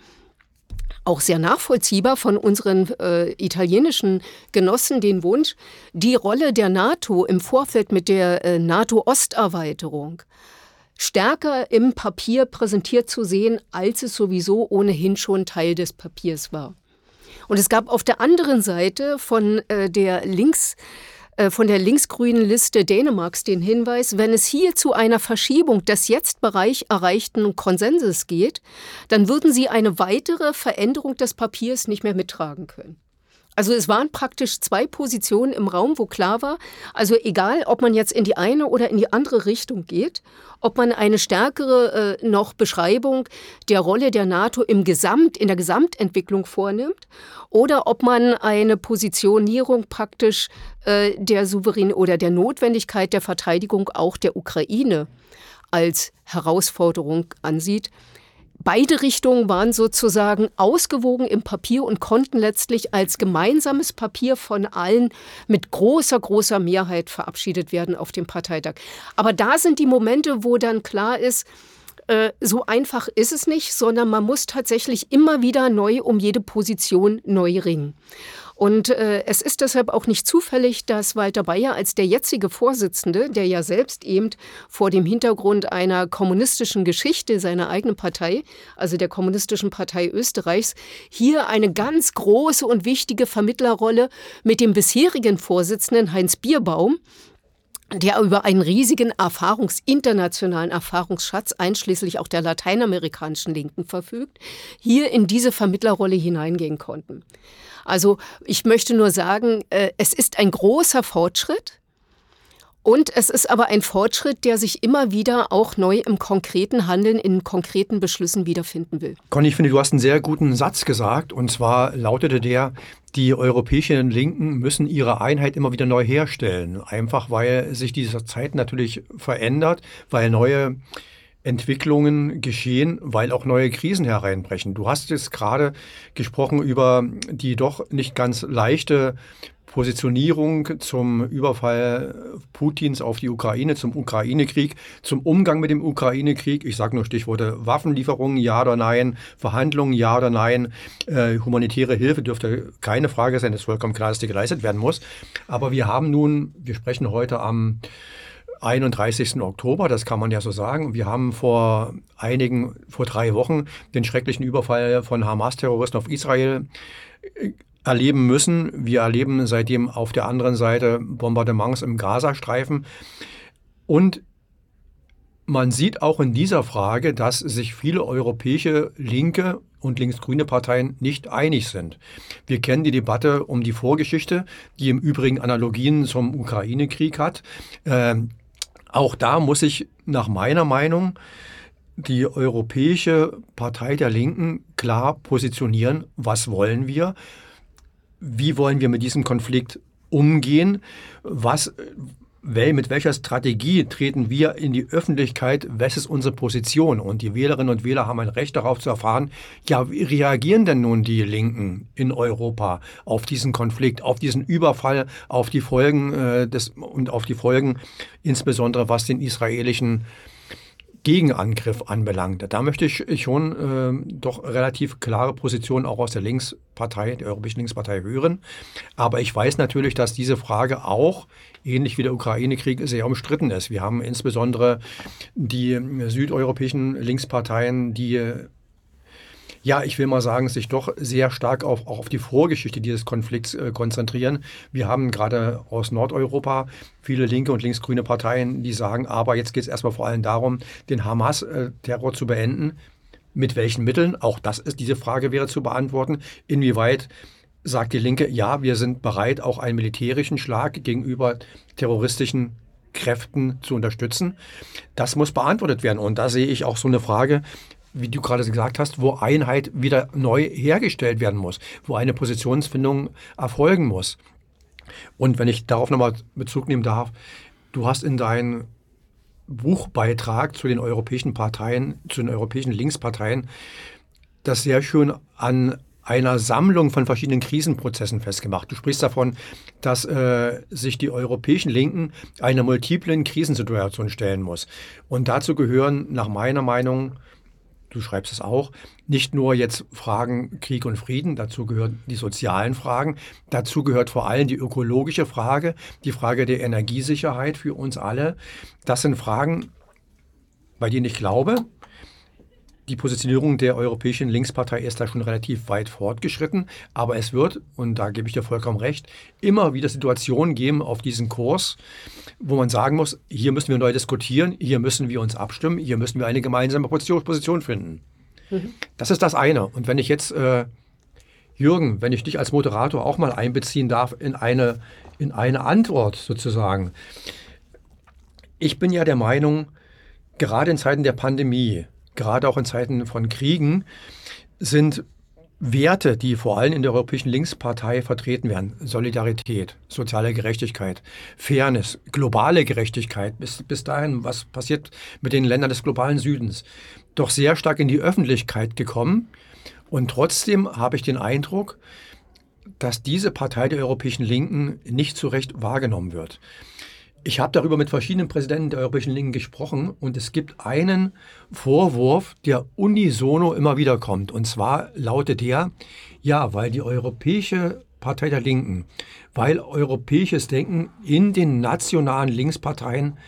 auch sehr nachvollziehbar von unseren äh, italienischen Genossen den Wunsch, die Rolle der NATO im Vorfeld mit der äh, NATO-Osterweiterung stärker im Papier präsentiert zu sehen, als es sowieso ohnehin schon Teil des Papiers war. Und es gab auf der anderen Seite von äh, der links äh, von der linksgrünen Liste Dänemarks den Hinweis, wenn es hier zu einer Verschiebung des jetzt Bereich erreichten Konsenses geht, dann würden sie eine weitere Veränderung des Papiers nicht mehr mittragen können. Also es waren praktisch zwei Positionen im Raum, wo klar war, also egal, ob man jetzt in die eine oder in die andere Richtung geht, ob man eine stärkere äh, noch Beschreibung der Rolle der NATO im Gesamt, in der Gesamtentwicklung vornimmt oder ob man eine Positionierung praktisch äh, der Souverän oder der Notwendigkeit der Verteidigung auch der Ukraine als Herausforderung ansieht. Beide Richtungen waren sozusagen ausgewogen im Papier und konnten letztlich als gemeinsames Papier von allen mit großer, großer Mehrheit verabschiedet werden auf dem Parteitag. Aber da sind die Momente, wo dann klar ist, äh, so einfach ist es nicht, sondern man muss tatsächlich immer wieder neu um jede Position neu ringen. Und äh, es ist deshalb auch nicht zufällig, dass Walter Bayer als der jetzige Vorsitzende, der ja selbst eben vor dem Hintergrund einer kommunistischen Geschichte seiner eigenen Partei, also der Kommunistischen Partei Österreichs, hier eine ganz große und wichtige Vermittlerrolle mit dem bisherigen Vorsitzenden Heinz Bierbaum, der über einen riesigen Erfahrungs-, internationalen Erfahrungsschatz, einschließlich auch der lateinamerikanischen Linken verfügt, hier in diese Vermittlerrolle hineingehen konnten. Also ich möchte nur sagen, äh, es ist ein großer Fortschritt. Und es ist aber ein Fortschritt, der sich immer wieder auch neu im konkreten Handeln, in konkreten Beschlüssen wiederfinden will. Conny, ich finde, du hast einen sehr guten Satz gesagt. Und zwar lautete der, die europäischen Linken müssen ihre Einheit immer wieder neu herstellen. Einfach weil sich diese Zeit natürlich verändert, weil neue Entwicklungen geschehen, weil auch neue Krisen hereinbrechen. Du hast jetzt gerade gesprochen über die doch nicht ganz leichte Positionierung zum Überfall Putins auf die Ukraine, zum Ukraine-Krieg, zum Umgang mit dem Ukraine-Krieg. Ich sage nur Stichworte Waffenlieferungen, ja oder nein, Verhandlungen, ja oder nein. Äh, humanitäre Hilfe dürfte keine Frage sein, das ist vollkommen klar, dass die geleistet werden muss. Aber wir haben nun, wir sprechen heute am 31. Oktober, das kann man ja so sagen. Wir haben vor einigen, vor drei Wochen den schrecklichen Überfall von Hamas-Terroristen auf Israel erleben müssen. Wir erleben seitdem auf der anderen Seite Bombardements im Gazastreifen. Und man sieht auch in dieser Frage, dass sich viele europäische linke und linksgrüne Parteien nicht einig sind. Wir kennen die Debatte um die Vorgeschichte, die im Übrigen Analogien zum Ukraine-Krieg hat. Ähm, auch da muss sich nach meiner Meinung die Europäische Partei der Linken klar positionieren. Was wollen wir? Wie wollen wir mit diesem Konflikt umgehen? Was, mit welcher Strategie treten wir in die Öffentlichkeit? Was ist unsere Position? Und die Wählerinnen und Wähler haben ein Recht darauf zu erfahren, ja, wie reagieren denn nun die Linken in Europa auf diesen Konflikt, auf diesen Überfall, auf die Folgen äh, des, und auf die Folgen, insbesondere was den israelischen Gegenangriff anbelangt. Da möchte ich schon äh, doch relativ klare Positionen auch aus der Linkspartei, der Europäischen Linkspartei hören. Aber ich weiß natürlich, dass diese Frage auch, ähnlich wie der Ukraine-Krieg, sehr umstritten ist. Wir haben insbesondere die südeuropäischen Linksparteien, die ja, ich will mal sagen, sich doch sehr stark auf, auch auf die Vorgeschichte dieses Konflikts äh, konzentrieren. Wir haben gerade aus Nordeuropa viele linke und linksgrüne Parteien, die sagen, aber jetzt geht es erstmal vor allem darum, den Hamas-Terror zu beenden. Mit welchen Mitteln? Auch das ist diese Frage wäre zu beantworten. Inwieweit sagt die Linke, ja, wir sind bereit, auch einen militärischen Schlag gegenüber terroristischen Kräften zu unterstützen. Das muss beantwortet werden. Und da sehe ich auch so eine Frage, wie du gerade gesagt hast, wo Einheit wieder neu hergestellt werden muss, wo eine Positionsfindung erfolgen muss. Und wenn ich darauf nochmal Bezug nehmen darf, du hast in deinem Buchbeitrag zu den europäischen Parteien, zu den europäischen Linksparteien, das sehr schön an einer Sammlung von verschiedenen Krisenprozessen festgemacht. Du sprichst davon, dass äh, sich die europäischen Linken einer multiplen Krisensituation stellen muss. Und dazu gehören nach meiner Meinung du schreibst es auch, nicht nur jetzt Fragen Krieg und Frieden, dazu gehören die sozialen Fragen, dazu gehört vor allem die ökologische Frage, die Frage der Energiesicherheit für uns alle. Das sind Fragen, bei denen ich glaube, die Positionierung der Europäischen Linkspartei ist da schon relativ weit fortgeschritten, aber es wird, und da gebe ich dir vollkommen recht, immer wieder Situationen geben auf diesen Kurs, wo man sagen muss, hier müssen wir neu diskutieren, hier müssen wir uns abstimmen, hier müssen wir eine gemeinsame Position finden. Mhm. Das ist das eine. Und wenn ich jetzt, äh, Jürgen, wenn ich dich als Moderator auch mal einbeziehen darf in eine, in eine Antwort sozusagen. Ich bin ja der Meinung, gerade in Zeiten der Pandemie, gerade auch in Zeiten von Kriegen, sind Werte, die vor allem in der Europäischen Linkspartei vertreten werden, Solidarität, soziale Gerechtigkeit, Fairness, globale Gerechtigkeit, bis, bis dahin, was passiert mit den Ländern des globalen Südens, doch sehr stark in die Öffentlichkeit gekommen. Und trotzdem habe ich den Eindruck, dass diese Partei der Europäischen Linken nicht zu Recht wahrgenommen wird. Ich habe darüber mit verschiedenen Präsidenten der Europäischen Linken gesprochen und es gibt einen Vorwurf, der unisono immer wieder kommt. Und zwar lautet der, ja, weil die Europäische Partei der Linken, weil europäisches Denken in den nationalen Linksparteien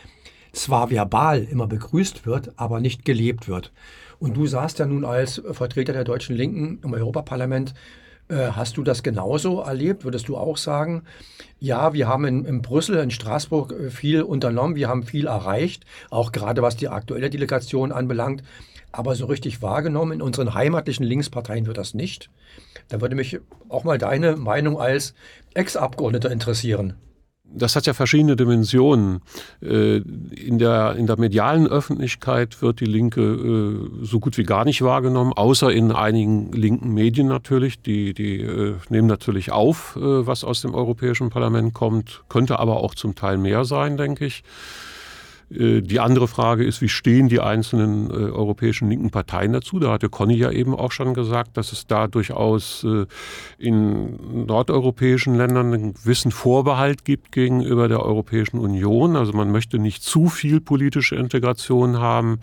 zwar verbal immer begrüßt wird, aber nicht gelebt wird. Und du saßt ja nun als Vertreter der deutschen Linken im Europaparlament hast du das genauso erlebt? Würdest du auch sagen, ja, wir haben in, in, Brüssel, in Straßburg äh, viel unternommen, wir haben viel erreicht, auch gerade was die aktuelle Delegation anbelangt. Aber so richtig wahrgenommen in unseren heimatlichen Linksparteien wird das nicht. Da würde mich auch mal deine Meinung als Ex-Abgeordneter interessieren das hat ja verschiedene Dimensionen. Äh, in der, in der medialen Öffentlichkeit wird die Linke äh, so gut wie gar nicht wahrgenommen, außer in einigen linken Medien natürlich. Die, die äh, nehmen natürlich auf, was aus dem Europäischen Parlament kommt, könnte aber auch zum Teil mehr sein, denke ich. Äh, die andere Frage ist, wie stehen die einzelnen äh, europäischen linken Parteien dazu? Da hatte Conny ja eben auch schon gesagt, dass es da durchaus äh, in nordeuropäischen Ländern einen gewissen Vorbehalt gibt gegenüber der Europäischen Union. Also man möchte nicht zu viel politische Integration haben.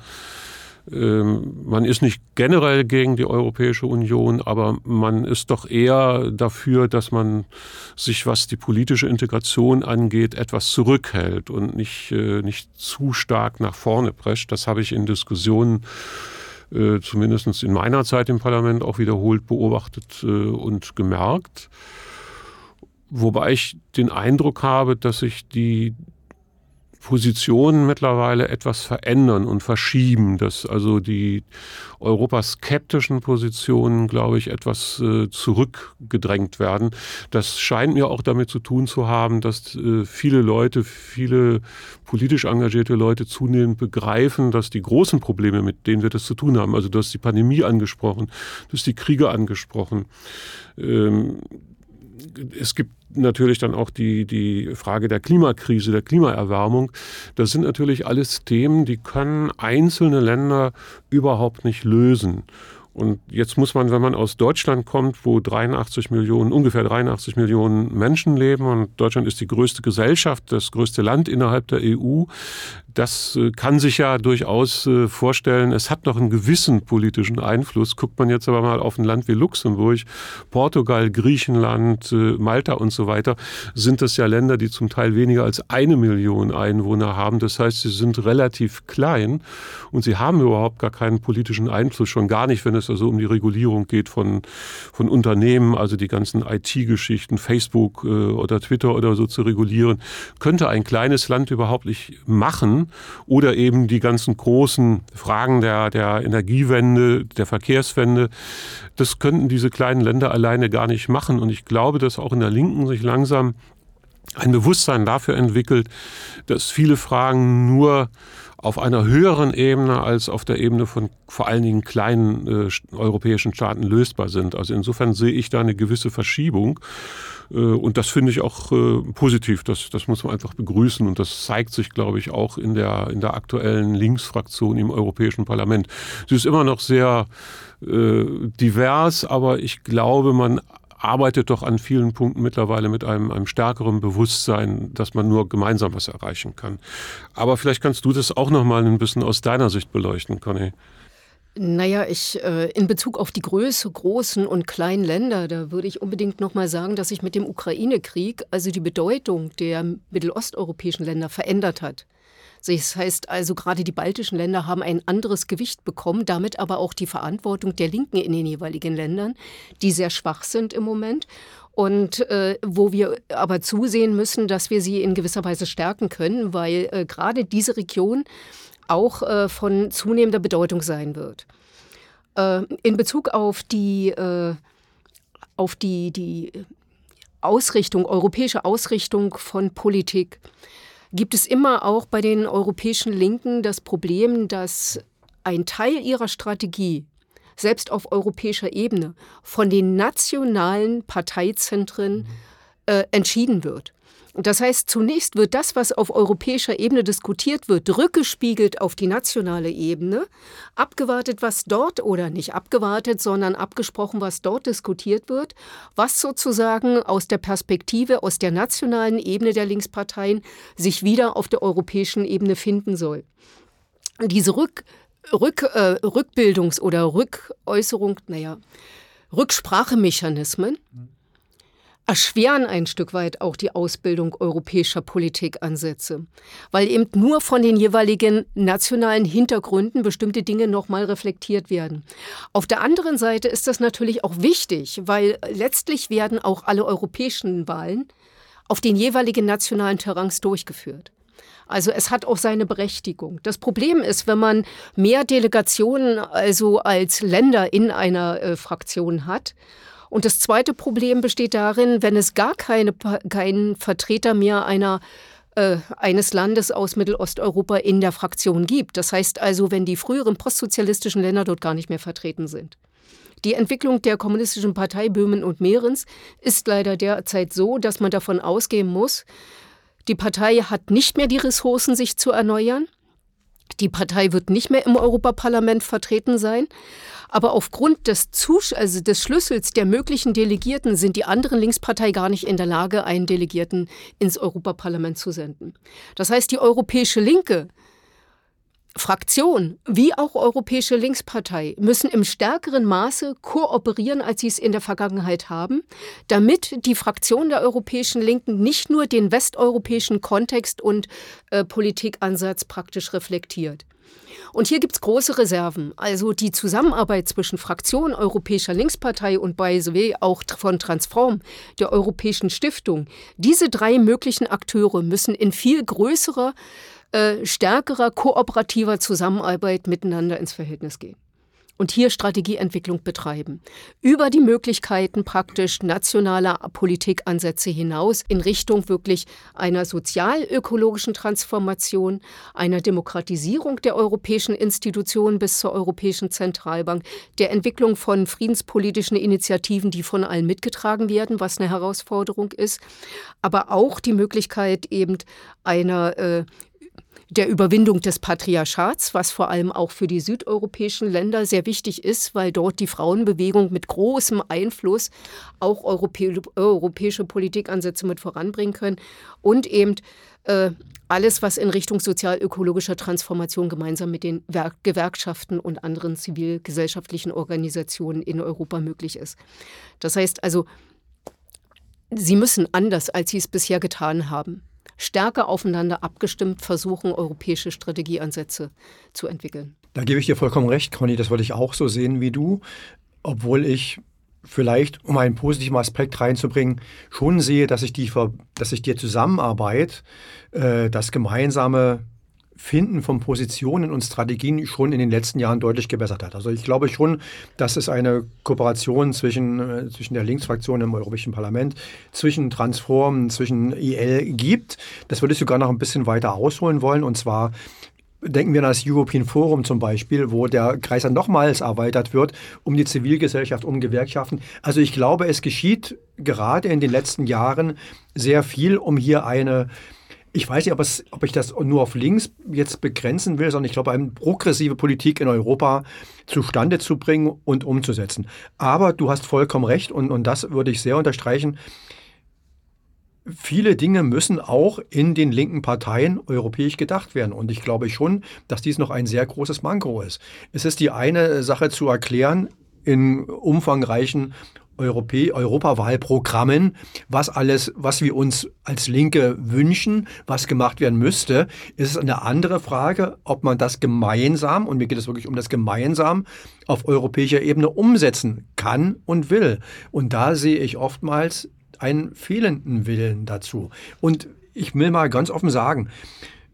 Ähm, man ist nicht generell gegen die Europäische Union, aber man ist doch eher dafür, dass man sich, was die politische Integration angeht, etwas zurückhält und nicht, äh, nicht zu stark nach vorne prescht. Das habe ich in Diskussionen äh, zumindest in meiner Zeit im Parlament auch wiederholt beobachtet äh, und gemerkt. Wobei ich den Eindruck habe, dass sich die Positionen mittlerweile etwas verändern und verschieben, dass also die europaskeptischen Positionen, glaube ich, etwas äh, zurückgedrängt werden. Das scheint mir auch damit zu tun zu haben, dass äh, viele Leute, viele politisch engagierte Leute zunehmend begreifen, dass die großen Probleme, mit denen wir das zu tun haben, also du hast die Pandemie angesprochen, du hast die Kriege angesprochen, ähm, es gibt natürlich dann auch die, die Frage der Klimakrise, der Klimaerwärmung. Das sind natürlich alles Themen, die können einzelne Länder überhaupt nicht lösen. Und jetzt muss man, wenn man aus Deutschland kommt, wo 83 Millionen, ungefähr 83 Millionen Menschen leben und Deutschland ist die größte Gesellschaft, das größte Land innerhalb der EU, das äh, kann sich ja durchaus äh, vorstellen, es hat noch einen gewissen politischen Einfluss. Guckt man jetzt aber mal auf ein Land wie Luxemburg, Portugal, Griechenland, äh, Malta und so weiter, sind das ja Länder, die zum Teil weniger als eine Million Einwohner haben. Das heißt, sie sind relativ klein und sie haben überhaupt gar keinen politischen Einfluss, schon gar nicht, wenn es also um die Regulierung geht von, von Unternehmen, also die ganzen IT-Geschichten, Facebook oder Twitter oder so zu regulieren, könnte ein kleines Land überhaupt nicht machen oder eben die ganzen großen Fragen der, der Energiewende, der Verkehrswende. Das könnten diese kleinen Länder alleine gar nicht machen. Und ich glaube, dass auch in der Linken sich langsam ein Bewusstsein dafür entwickelt, dass viele Fragen nur auf einer höheren Ebene als auf der Ebene von vor allen Dingen kleinen äh, europäischen Staaten lösbar sind. Also insofern sehe ich da eine gewisse Verschiebung. Äh, und das finde ich auch äh, positiv. Das, das muss man einfach begrüßen. Und das zeigt sich, glaube ich, auch in der, in der aktuellen Linksfraktion im Europäischen Parlament. Sie ist immer noch sehr äh, divers, aber ich glaube, man arbeitet doch an vielen Punkten mittlerweile mit einem, einem stärkeren Bewusstsein, dass man nur gemeinsam was erreichen kann. Aber vielleicht kannst du das auch noch mal ein bisschen aus deiner Sicht beleuchten, Conny. Naja, ich äh, in Bezug auf die Größe großen und kleinen Länder, da würde ich unbedingt noch mal sagen, dass sich mit dem Ukraine-Krieg also die Bedeutung der mittelosteuropäischen Länder verändert hat. Das heißt also, gerade die baltischen Länder haben ein anderes Gewicht bekommen, damit aber auch die Verantwortung der Linken in den jeweiligen Ländern, die sehr schwach sind im Moment und äh, wo wir aber zusehen müssen, dass wir sie in gewisser Weise stärken können, weil äh, gerade diese Region auch äh, von zunehmender Bedeutung sein wird. Äh, in Bezug auf die, äh, auf die, die Ausrichtung, europäische Ausrichtung von Politik gibt es immer auch bei den europäischen Linken das Problem, dass ein Teil ihrer Strategie selbst auf europäischer Ebene von den nationalen Parteizentren äh, entschieden wird. Das heißt, zunächst wird das, was auf europäischer Ebene diskutiert wird, rückgespiegelt auf die nationale Ebene, abgewartet, was dort oder nicht abgewartet, sondern abgesprochen, was dort diskutiert wird, was sozusagen aus der Perspektive, aus der nationalen Ebene der Linksparteien sich wieder auf der europäischen Ebene finden soll. Diese Rück, Rück, äh, Rückbildungs- oder Rückäußerung, naja, Rücksprachemechanismen, mhm erschweren ein Stück weit auch die Ausbildung europäischer Politikansätze, weil eben nur von den jeweiligen nationalen Hintergründen bestimmte Dinge nochmal reflektiert werden. Auf der anderen Seite ist das natürlich auch wichtig, weil letztlich werden auch alle europäischen Wahlen auf den jeweiligen nationalen Terrains durchgeführt. Also es hat auch seine Berechtigung. Das Problem ist, wenn man mehr Delegationen also als Länder in einer äh, Fraktion hat, und das zweite Problem besteht darin, wenn es gar keine, keinen Vertreter mehr einer äh, eines Landes aus Mittelosteuropa in der Fraktion gibt. Das heißt also, wenn die früheren postsozialistischen Länder dort gar nicht mehr vertreten sind. Die Entwicklung der kommunistischen Partei Böhmen und Mährens ist leider derzeit so, dass man davon ausgehen muss, die Partei hat nicht mehr die Ressourcen, sich zu erneuern. Die Partei wird nicht mehr im Europaparlament vertreten sein. Aber aufgrund des, Zus also des Schlüssels der möglichen Delegierten sind die anderen Linkspartei gar nicht in der Lage, einen Delegierten ins Europaparlament zu senden. Das heißt, die Europäische Linke Fraktion wie auch Europäische Linkspartei müssen im stärkeren Maße kooperieren, als sie es in der Vergangenheit haben, damit die Fraktion der Europäischen Linken nicht nur den westeuropäischen Kontext und äh, Politikansatz praktisch reflektiert. Und hier gibt es große Reserven. Also die Zusammenarbeit zwischen Fraktion Europäischer Linkspartei und the way auch von Transform, der Europäischen Stiftung. Diese drei möglichen Akteure müssen in viel größerer, äh, stärkerer, kooperativer Zusammenarbeit miteinander ins Verhältnis gehen und hier Strategieentwicklung betreiben. Über die Möglichkeiten praktisch nationaler Politikansätze hinaus in Richtung wirklich einer sozial-ökologischen Transformation, einer Demokratisierung der europäischen Institutionen bis zur Europäischen Zentralbank, der Entwicklung von friedenspolitischen Initiativen, die von allen mitgetragen werden, was eine Herausforderung ist, aber auch die Möglichkeit eben einer äh, der Überwindung des Patriarchats, was vor allem auch für die südeuropäischen Länder sehr wichtig ist, weil dort die Frauenbewegung mit großem Einfluss auch europä europäische Politikansätze mit voranbringen können und eben äh, alles, was in Richtung sozial-ökologischer Transformation gemeinsam mit den Werk Gewerkschaften und anderen zivilgesellschaftlichen Organisationen in Europa möglich ist. Das heißt also, sie müssen anders, als sie es bisher getan haben, stärker aufeinander abgestimmt versuchen, europäische Strategieansätze zu entwickeln. Da gebe ich dir vollkommen recht, Conny, das würde ich auch so sehen wie du, obwohl ich vielleicht, um einen positiven Aspekt reinzubringen, schon sehe, dass sich die, die Zusammenarbeit, äh, das gemeinsame Finden von Positionen und Strategien schon in den letzten Jahren deutlich gebessert hat. Also ich glaube schon, dass es eine Kooperation zwischen, äh, zwischen der Linksfraktion im Europäischen Parlament, zwischen Transform, zwischen IL gibt. Das würde ich sogar noch ein bisschen weiter ausholen wollen. Und zwar Denken wir an das European Forum zum Beispiel, wo der Kreis dann nochmals erweitert wird um die Zivilgesellschaft, um Gewerkschaften. Also ich glaube, es geschieht gerade in den letzten Jahren sehr viel, um hier eine ich weiß nicht, ob, es, ob, ich das nur auf links jetzt begrenzen will, sondern ich glaube, eine progressive Politik in Europa zustande zu bringen und umzusetzen. Aber du hast vollkommen recht und, und das würde ich sehr unterstreichen. Viele Dinge müssen auch in den linken Parteien europäisch gedacht werden. Und ich glaube schon, dass dies noch ein sehr großes Manko ist. Es ist die eine Sache zu erklären, in umfangreichen Europä Europawahlprogrammen, was alles, was wir uns als Linke wünschen, was gemacht werden müsste, ist es eine andere Frage, ob man das gemeinsam, und mir geht es wirklich um das gemeinsam, auf europäischer Ebene umsetzen kann und will. Und da sehe ich oftmals einen fehlenden Willen dazu. Und ich will mal ganz offen sagen,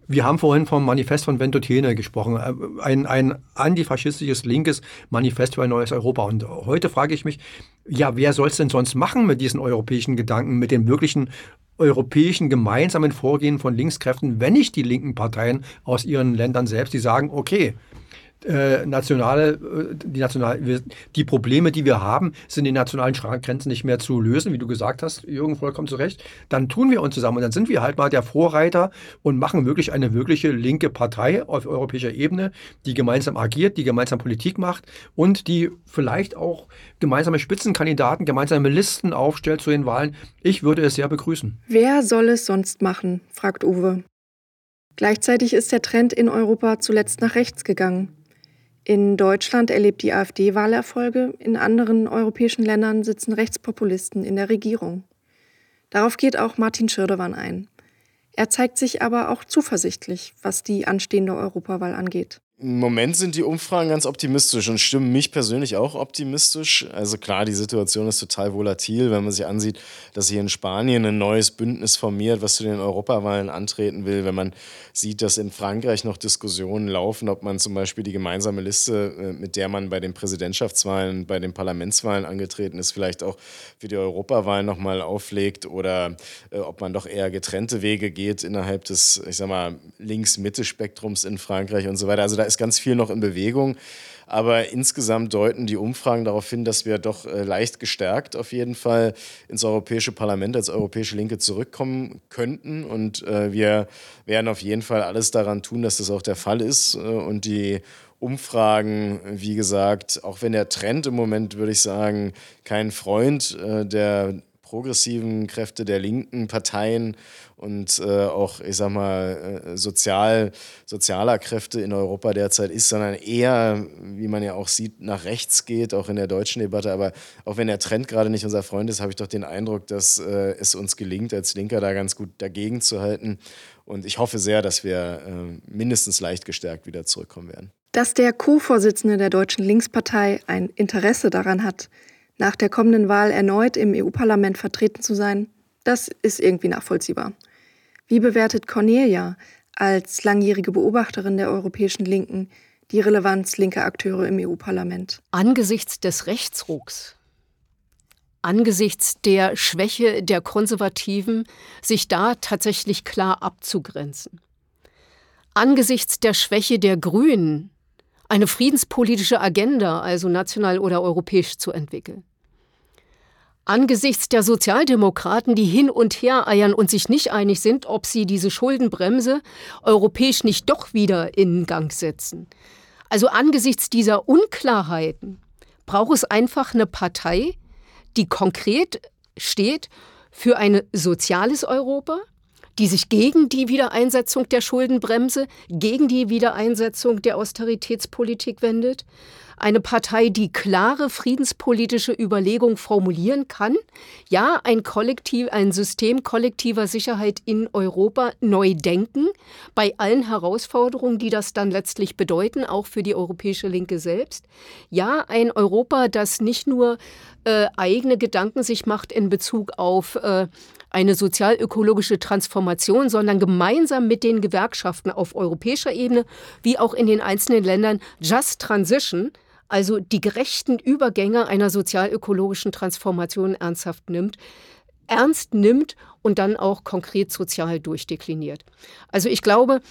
wir haben vorhin vom Manifest von Ventotene gesprochen, äh, ein, ein antifaschistisches linkes Manifest für ein neues Europa. Und heute frage ich mich, ja, wer soll es denn sonst machen mit diesen europäischen Gedanken, mit den möglichen europäischen gemeinsamen Vorgehen von Linkskräften, wenn nicht die linken Parteien aus ihren Ländern selbst, die sagen, okay, äh, nationale, äh, die, national, die Probleme, die wir haben, sind in nationalen Grenzen nicht mehr zu lösen, wie du gesagt hast, Jürgen, vollkommen zu Recht. Dann tun wir uns zusammen und dann sind wir halt mal der Vorreiter und machen wirklich eine wirkliche linke Partei auf europäischer Ebene, die gemeinsam agiert, die gemeinsam Politik macht und die vielleicht auch gemeinsame Spitzenkandidaten, gemeinsame Listen aufstellt zu den Wahlen. Ich würde es sehr begrüßen. Wer soll es sonst machen? fragt Uwe. Gleichzeitig ist der Trend in Europa zuletzt nach rechts gegangen. In Deutschland erlebt die AfD Wahlerfolge, in anderen europäischen Ländern sitzen Rechtspopulisten in der Regierung. Darauf geht auch Martin Schirdewan ein. Er zeigt sich aber auch zuversichtlich, was die anstehende Europawahl angeht. Im Moment sind die Umfragen ganz optimistisch und stimmen mich persönlich auch optimistisch. Also klar, die Situation ist total volatil, wenn man sich ansieht, dass hier in Spanien ein neues Bündnis formiert, was zu den Europawahlen antreten will. Wenn man sieht, dass in Frankreich noch Diskussionen laufen, ob man zum Beispiel die gemeinsame Liste, äh, mit der man bei den Präsidentschaftswahlen, bei den Parlamentswahlen angetreten ist, vielleicht auch für die Europawahlen nochmal auflegt oder äh, ob man doch eher getrennte Wege geht innerhalb des, ich sag mal, Links-Mitte-Spektrums in Frankreich und so weiter. Also da ist ganz viel noch in Bewegung. Aber insgesamt deuten die Umfragen darauf hin, dass wir doch äh, leicht gestärkt auf jeden Fall ins Europäische Parlament als Europäische Linke zurückkommen könnten. Und äh, wir werden auf jeden Fall alles daran tun, dass das auch der Fall ist. Äh, und die Umfragen, wie gesagt, auch wenn der Trend im Moment, würde ich sagen, kein Freund der progressiven Kräfte der linken Parteien und äh, auch, ich sag mal, äh, sozial, sozialer Kräfte in Europa derzeit ist, sondern eher, wie man ja auch sieht, nach rechts geht, auch in der deutschen Debatte. Aber auch wenn der Trend gerade nicht unser Freund ist, habe ich doch den Eindruck, dass äh, es uns gelingt, als Linker da ganz gut dagegen zu halten. Und ich hoffe sehr, dass wir äh, mindestens leicht gestärkt wieder zurückkommen werden. Dass der Co-Vorsitzende der Deutschen Linkspartei ein Interesse daran hat, nach der kommenden Wahl erneut im EU-Parlament vertreten zu sein, das ist irgendwie nachvollziehbar. Wie bewertet Cornelia als langjährige Beobachterin der europäischen Linken die Relevanz linker Akteure im EU-Parlament? Angesichts des Rechtsrucks, angesichts der Schwäche der Konservativen, sich da tatsächlich klar abzugrenzen, angesichts der Schwäche der Grünen, eine friedenspolitische Agenda, also national oder europäisch, zu entwickeln. Angesichts der Sozialdemokraten, die hin und her eiern und sich nicht einig sind, ob sie diese Schuldenbremse europäisch nicht doch wieder in Gang setzen. Also angesichts dieser Unklarheiten braucht es einfach eine Partei, die konkret steht für ein soziales Europa, die sich gegen die Wiedereinsetzung der Schuldenbremse, gegen die Wiedereinsetzung der Austeritätspolitik wendet. Eine Partei, die klare friedenspolitische Überlegungen formulieren kann. Ja, ein Kollektiv, ein System kollektiver Sicherheit in Europa neu denken, bei allen Herausforderungen, die das dann letztlich bedeuten, auch für die europäische Linke selbst. Ja, ein Europa, das nicht nur äh, eigene Gedanken sich macht in Bezug auf äh, eine sozialökologische Transformation, sondern gemeinsam mit den Gewerkschaften auf europäischer Ebene wie auch in den einzelnen Ländern Just Transition, also die gerechten Übergänge einer sozialökologischen Transformation ernsthaft nimmt, ernst nimmt und dann auch konkret sozial durchdekliniert. Also ich glaube,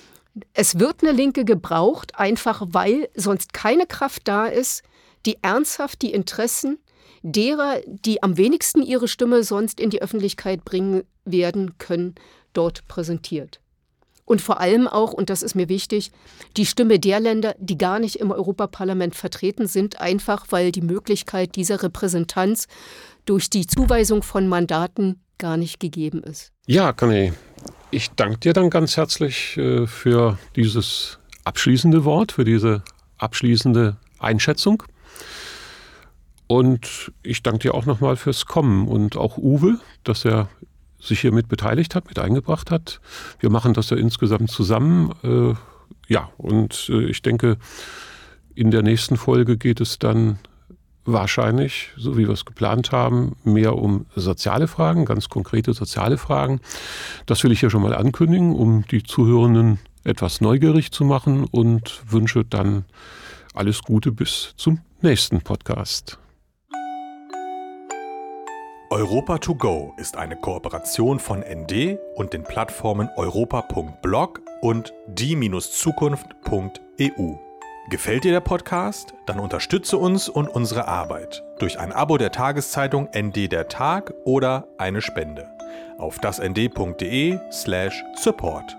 es wird eine Linke gebraucht, einfach weil sonst keine Kraft da ist, die ernsthaft die Interessen derer, die am wenigsten ihre Stimme sonst in die Öffentlichkeit bringen werden können, dort präsentiert. Und vor allem auch, und das ist mir wichtig, die Stimme der Länder, die gar nicht im Europaparlament vertreten sind, einfach weil die Möglichkeit dieser Repräsentanz durch die Zuweisung von Mandaten gar nicht gegeben ist. Ja, Conny, ich danke dir dann ganz herzlich äh, für dieses abschließende Wort, für diese abschließende Einschätzung. Und ich danke dir auch nochmal fürs Kommen und auch Uwe, dass er sich hier mit beteiligt hat, mit eingebracht hat. Wir machen das ja insgesamt zusammen. Äh, ja, und äh, ich denke, in der nächsten Folge geht es dann wahrscheinlich, so wie wir es geplant haben, mehr um soziale Fragen, ganz konkrete soziale Fragen. Das will ich ja schon mal ankündigen, um die Zuhörenden etwas neugierig zu machen und wünsche dann alles Gute bis zum nächsten Podcast. Europa to go ist eine Kooperation von ND und den Plattformen europa.blog und die-zukunft.eu. Gefällt dir der Podcast? Dann unterstütze uns und unsere Arbeit durch ein Abo der Tageszeitung ND der Tag oder eine Spende auf dasnd.de/support.